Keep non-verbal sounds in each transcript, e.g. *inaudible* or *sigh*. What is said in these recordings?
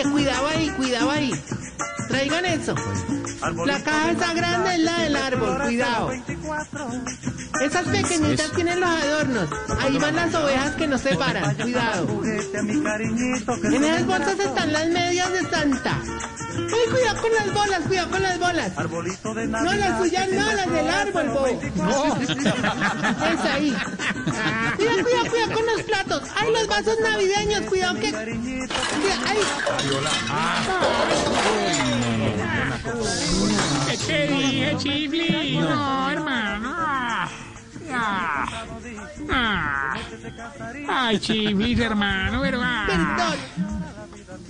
Oye, cuidado ahí, cuidado ahí. Traigan eso. La caja esa grande es la del árbol, cuidado. Esas pequeñitas tienen los adornos. Ahí van las ovejas que no se paran, cuidado. En esas bolsas están las medias de Santa. Ay, cuidado con las bolas, cuidado con las bolas. No, las suyas no, las del árbol, bo. No. Es ahí. Cuidado, cuidado, cuidado con los platos. Ay, los vasos navideños, cuidado que... Cuidado, ay. ¿Qué te dije, Chifli? No, hermano. Ah. Ay, Chiflis, hermano, pero... ah. Perdón.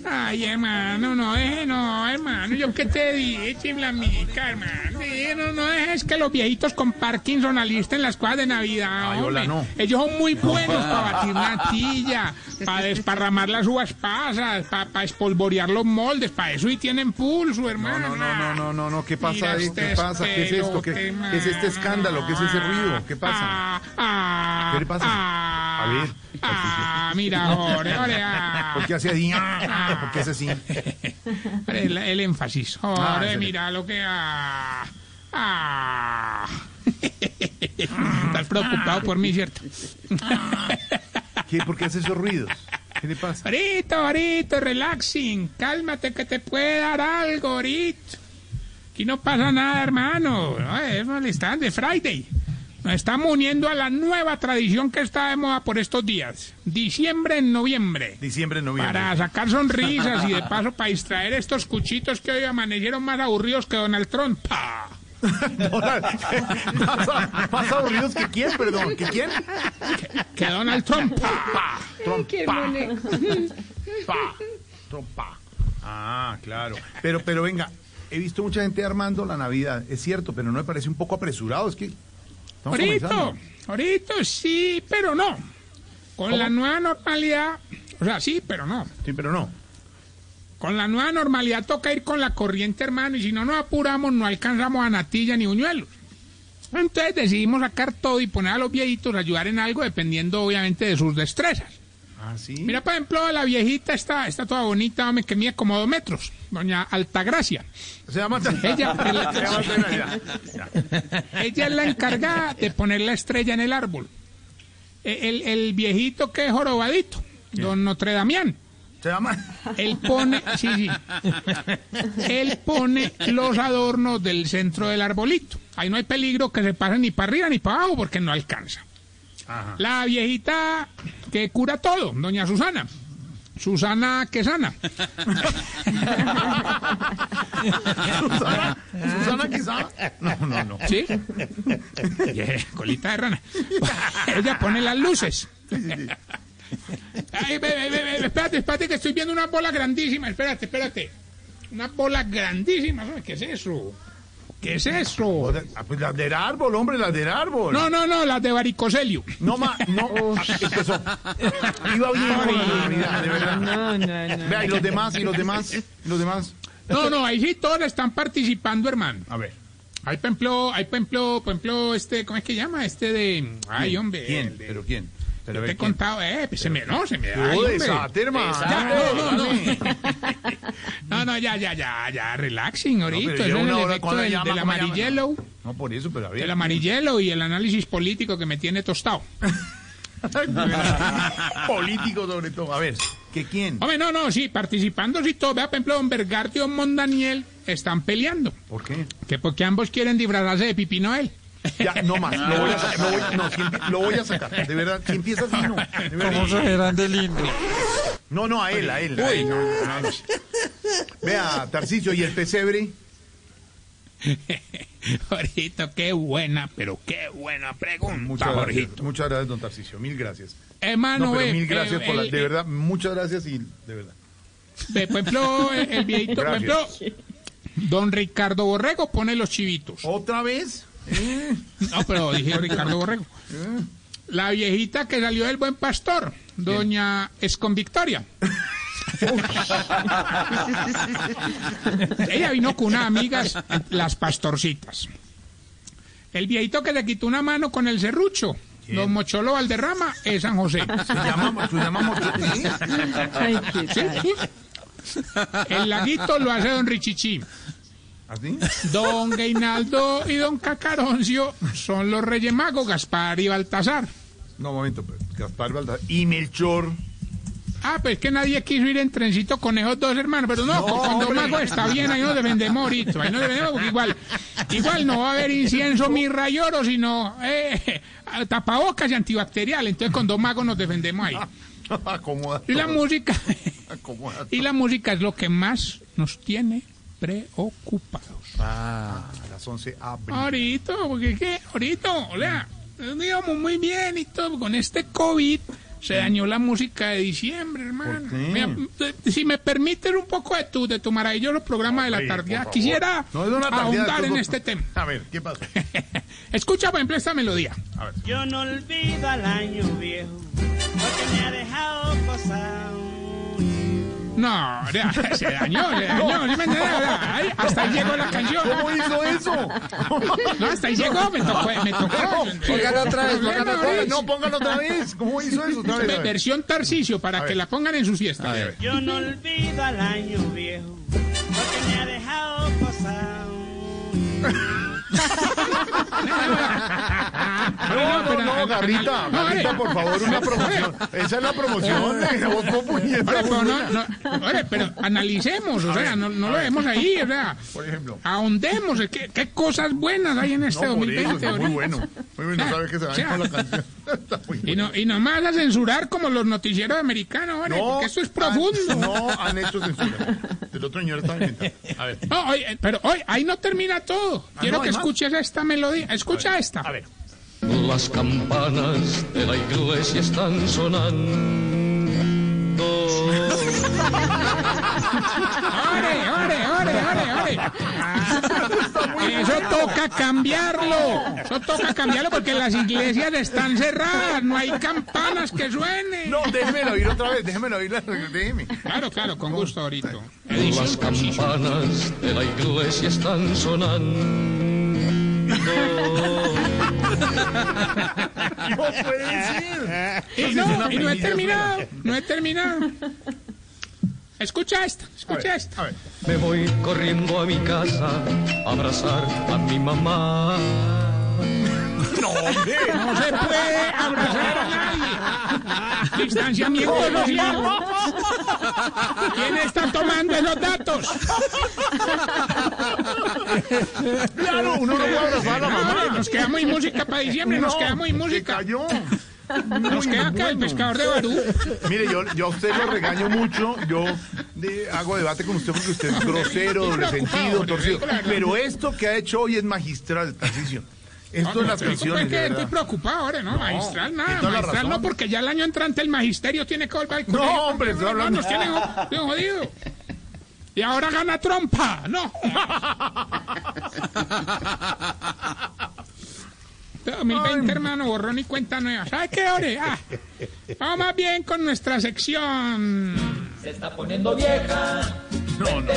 Ay, hermano, no deje, no, hermano. Yo qué te dije, chiflamica, hermano. Sí, no, no dejes que los viejitos con Parkinson alisten las cosas de Navidad. Ay, hola, no. Ellos son muy buenos para batir natilla, para *laughs* desparramar las uvas pasas, para espolvorear los moldes, para eso y tienen pulso, No, hermano. no, no, no, no, no, no, ¿qué pasa Mira ahí? este ¿Qué pasa? ¿Qué es esto? ¿Qué, es este escándalo? ¿Qué es ese ruido? ¿Qué pasa? Ah, ah, ¿Qué le pasa? ah, A ver. Ah, mira, Jorge, Jorge, ah. ¿Por qué hace así? ¿Por qué hace así? El, el énfasis. Jorge, Ah, mira lo que... Ah, ah. Estás preocupado por mí, ¿cierto? ¿Qué? ¿Por qué hace esos ruidos? ¿Qué le pasa? Ahorita, ahorita, relaxing. Cálmate que te puede dar algo, ahorita. Aquí no pasa nada, hermano. No, es de Friday. Nos estamos uniendo a la nueva tradición que está de moda por estos días. Diciembre en noviembre. Diciembre, noviembre. Para sacar sonrisas y de paso para distraer estos cuchitos que hoy amanecieron más aburridos que Donald Trump. *laughs* ¡Pa! *laughs* más, más aburridos que quién, perdón. ¿Que quién? Que Donald Trump. ¡Pa! Trompa. Pa. Trompa. Ah, claro. Pero, pero venga, he visto mucha gente armando la Navidad, es cierto, pero no me parece un poco apresurado, es que Ahorita, ahorita sí, pero no. Con la nueva normalidad, o sea, sí, pero no. Sí, pero no. Con la nueva normalidad toca ir con la corriente, hermano, y si no nos apuramos, no alcanzamos a natilla ni buñuelos. Entonces decidimos sacar todo y poner a los viejitos a ayudar en algo, dependiendo obviamente de sus destrezas. Ah, sí. Mira, por ejemplo, la viejita está, está toda bonita, hombre, que mide como dos metros, doña Altagracia. Se llama. Ella-. *laughs* *laughs* Ella es la encargada de poner la estrella en el árbol. E- El, el viejito que es jorobadito, don Notre Damián. Se llama. Él pone, sí, sí. Él pone los adornos del centro del arbolito. Ahí no hay peligro que se pasen ni para arriba ni para abajo porque no alcanza. Ajá. La viejita que cura todo, doña Susana. Susana Quesana. *laughs* Susana, Susana quizá. No, no, no. ¿Sí? Yeah, colita de rana. Ella pone las luces. Ay, ve, ve, ve, ve, espérate, espérate, que estoy viendo una bola grandísima. Espérate, espérate. Una bola grandísima. ¿sabes ¿Qué es eso? ¿Qué es eso? Ah, Pues las del árbol, hombre, las del árbol. No, no, no, las de varicocelio. No más, no. *laughs* Empezó. Iba bien con la Navidad, de verdad. No, no, no. Vea, y los demás, y los demás, y los demás. No, no, ahí sí todos están participando, hermano. A ver. Hay, por ejemplo, hay, por ejemplo, este, ¿cómo es que llama? Este de... Ay, hombre. ¿Quién? de- ¿Pero quién? Pero a Te he ¿quién? contado, eh, pues se me, no, se me da. ay, hombre. desate, hermano. Ya, no, no, no. No, no, ya, ya, ya, ya, relaxing ahorita. lleva es el efecto ¿cómo la del, llama? del amarillelo, No, por eso, pero a ver. del amarillelo y el análisis político que me tiene tostado. *laughs* Político sobre todo. A ver, ¿que quién? Hombre, no, no, sí, participando sí todo. Vea, por ejemplo, don Bergarte y don Mondaniel están peleando. ¿Por qué? Que porque ambos quieren disfrazarse de Pipi Noel. Ya, no más. Lo voy a sacar. Lo voy, no, si lo voy a sacar. De verdad, si empieza así, no. De. ¿Cómo serán de lindo? No, no, a él, a él. a él. no, no, no. Vea, Tarcicio, ¿y el pesebre? *laughs* Jorgito, qué buena, pero qué buena pregunta, Muchas gracias. Muchas gracias, don Tarcicio. Mil gracias. Hermano, No, ve, mil gracias eh, por la, el- de verdad, muchas gracias y de verdad. Ve, por ejemplo, el, viejito, por ejemplo, Gracias. don Ricardo Borrego pone los chivitos. ¿Otra vez? No, pero dije Ricardo Borrego. La viejita que salió del buen pastor, doña Esconvictoria. Ella vino con unas amigas, las pastorcitas. El viejito que le quitó una mano con el serrucho, don Mocholo Valderrama, es San José. Se llama, se llama Mocho- ¿sí? Ay, qué Sí, tal. sí. El laguito lo hace don Richichi. ¿Así? Don Gainaldo y don Cacaroncio son los reyes magos, Gaspar y Baltasar. No, un momento, pero Gaspar Baltasar y Melchor. Ah, pues que nadie quiso ir en trencito con esos dos hermanos, pero no, No, con dos hombre. magos está bien, ahí nos defendemos ahorita, ahí nos defendemos porque igual, igual no va a haber incienso, mirra y oro, sino eh, tapabocas y antibacterial, entonces con dos magos nos defendemos ahí. *laughs* Acomoda. Y la todo, música, acomoda y la música es lo que más nos tiene preocupados. A las 11 abril. Ahorita, porque qué, ahorita, o sea, digamos muy bien y todo, con este COVID se dañó la música de diciembre, hermano. Eh, si me permites un poco de tu, de tu maravilloso programa de la tarde, quisiera No es una tardeada, ahondar en este tema. A ver, ¿qué pasó? *laughs* Escucha, por ejemplo, esta melodía. A ver. Yo no olvido al año viejo, porque me ha dejado. No, se dañó, se dañó, ¿sí me entiendes? Ahí, hasta ahí llegó la canción. ¿Cómo hizo eso? No, hasta ahí llegó, me tocó, me tocó. Póngalo otra vez, póngalo otra vez. No, póngalo otra vez. ¿Cómo hizo eso? Otra vez. Versión Tarcicio para que la pongan en sus fiestas. A ver. Yo no olvido al año viejo, porque me ha dejado cosas. *laughs* *laughs* No, no, no, Garrita, No, Garrita, por favor, una promoción. Esa es la promoción de voz Populi, pero, no, no, pero analicemos, o sea, no, no lo demos ahí, o sea, Por ejemplo. ahondemos, ¿qué, qué cosas buenas hay en este No, por eso, 2020. está muy bueno. Muy bueno, Ah, sabe que se va o sea, con la canción. *laughs* Y, bueno. no, y nomás a censurar como los noticieros americanos, oye, porque esto es profundo. han- no han hecho censura. El otro señor está inventando. A ver. No, pero hoy ahí no termina todo. Quiero no, que más. escuches esta melodía. Escucha esta. A ver. Las campanas de la iglesia están sonando. ¡Ore, ore, ore, ore, ore! Eso toca cambiarlo. Eso toca cambiarlo porque las iglesias están cerradas. No hay campanas que suenen. No, déjemelo oír otra vez. Déjemelo oír. la- Déjeme. Claro, claro, con gusto ahorita. Las campanas de la iglesia están sonando. No puede. Y no, y no he terminado. No he terminado. Escucha esta, A escucha ver, esta. a ver. Me voy corriendo a mi casa a abrazar a mi mamá. No, hombre. No se puede abrazar a Distanciamiento social. ¿Quién está tomando esos datos? Claro, uno no puede abrazar a la mamá. nos queda muy música para diciembre, nos No, queda muy música. cayó. Nos queda acá el pescador de Barú. Mire, yo, yo a usted lo regaño mucho, yo de- hago debate con usted porque usted es *laughs* grosero, doble preocupado, sentido, le torcido. Pero esto que ha hecho hoy es magistral, Tarcisio. Esto las Es que de estoy preocupado ahora, ¿no? magistral, nada. tiene Magistral no, porque ya el año entrante el magisterio tiene que volver al No, colegio, hombre, porque, estoy no, hablando- Nos tienen jo- tienen jodido. Y ahora gana trompa, no. *laughs* 2020, hermano, borrón y cuenta nueva. ¿Sabe qué, Ore? Ah, vamos más bien con nuestra sección. No, no.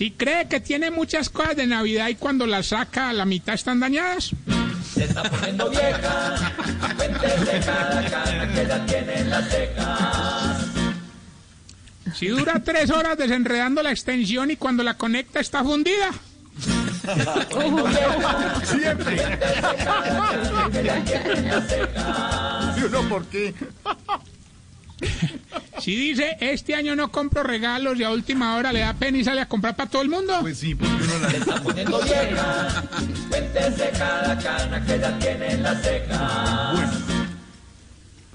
Si cree que tiene muchas cosas de Navidad y cuando las saca a la mitad están dañadas. Si dura tres horas desenredando la extensión y cuando la conecta está fundida. Siempre. Sí, no, ¿por qué? Si dice, este año no compro regalos y a última hora le da pena y sale a comprar para todo el mundo. Pues sí, porque uno la...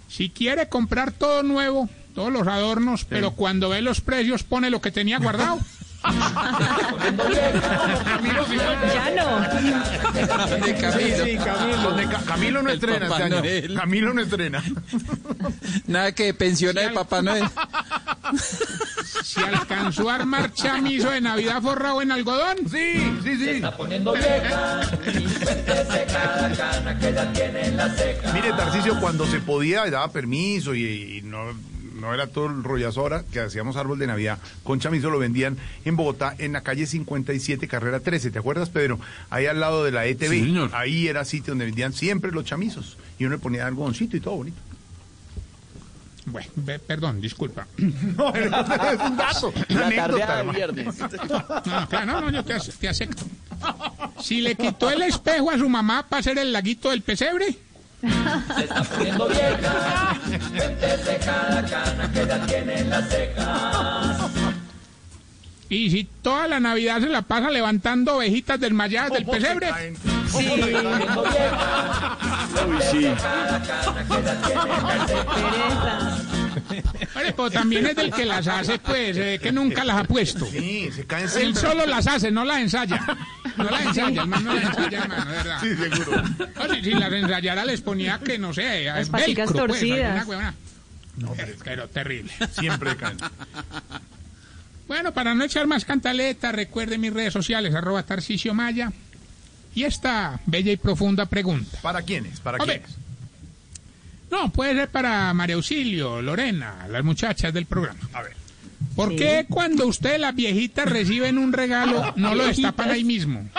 Si quiere comprar todo nuevo, todos los adornos, pero cuando ve los precios pone lo que tenía guardado. *laughs* Ya no. De Camilo. Sí, Camilo. Donde Ca- Camilo no estrena este año. Noel. Camilo no estrena. Nada que pensiona de Papá Noel. Si alcanzó a armar chamizo de Navidad forrado en algodón. Sí, sí, sí. Mire, Tarcicio, cuando se podía, daba permiso y, y no, no era todo el rollazo ahora que hacíamos árbol de Navidad con chamizo, lo vendían en Bogotá, en la calle 57, carrera 13. ¿Te acuerdas, Pedro? Ahí al lado de la ETV. Sí, señor. Ahí era sitio donde vendían siempre los chamizos. Y uno le ponía algodoncito y todo bonito. bueno, perdón, disculpa. *laughs* No, es un dato. Anécdota, hermano. *laughs* No, no, claro, no, no, yo te acepto. Si le quitó el espejo a su mamá para hacer el laguito del pesebre. Y si toda la Navidad se la pasa levantando ovejitas desmayadas del ¿Cómo se pesebre. caen? Pereza. Oye, pero también es del que las hace, pues, eh, que nunca las ha puesto. Sí, se caen Él solo las hace, no las ensaya. No las ensaya, el man no las ensaya, hermano, de verdad. Sí, seguro. No, si, si las ensayara les ponía que, no sé, Las velcro, paticas pues, torcidas. alguna huevona. Eh, Pero terrible. Siempre caen. Bueno, para no echar más cantaleta, recuerde mis redes sociales, arroba Tarcisio Maya. Y esta bella y profunda pregunta. ¿Para quiénes? ¿Para quiénes? No, puede ser para María Auxilio, Lorena, las muchachas del programa. A ver. ¿Por qué cuando ustedes las viejitas reciben un regalo no lo destapan ahí mismo? *laughs*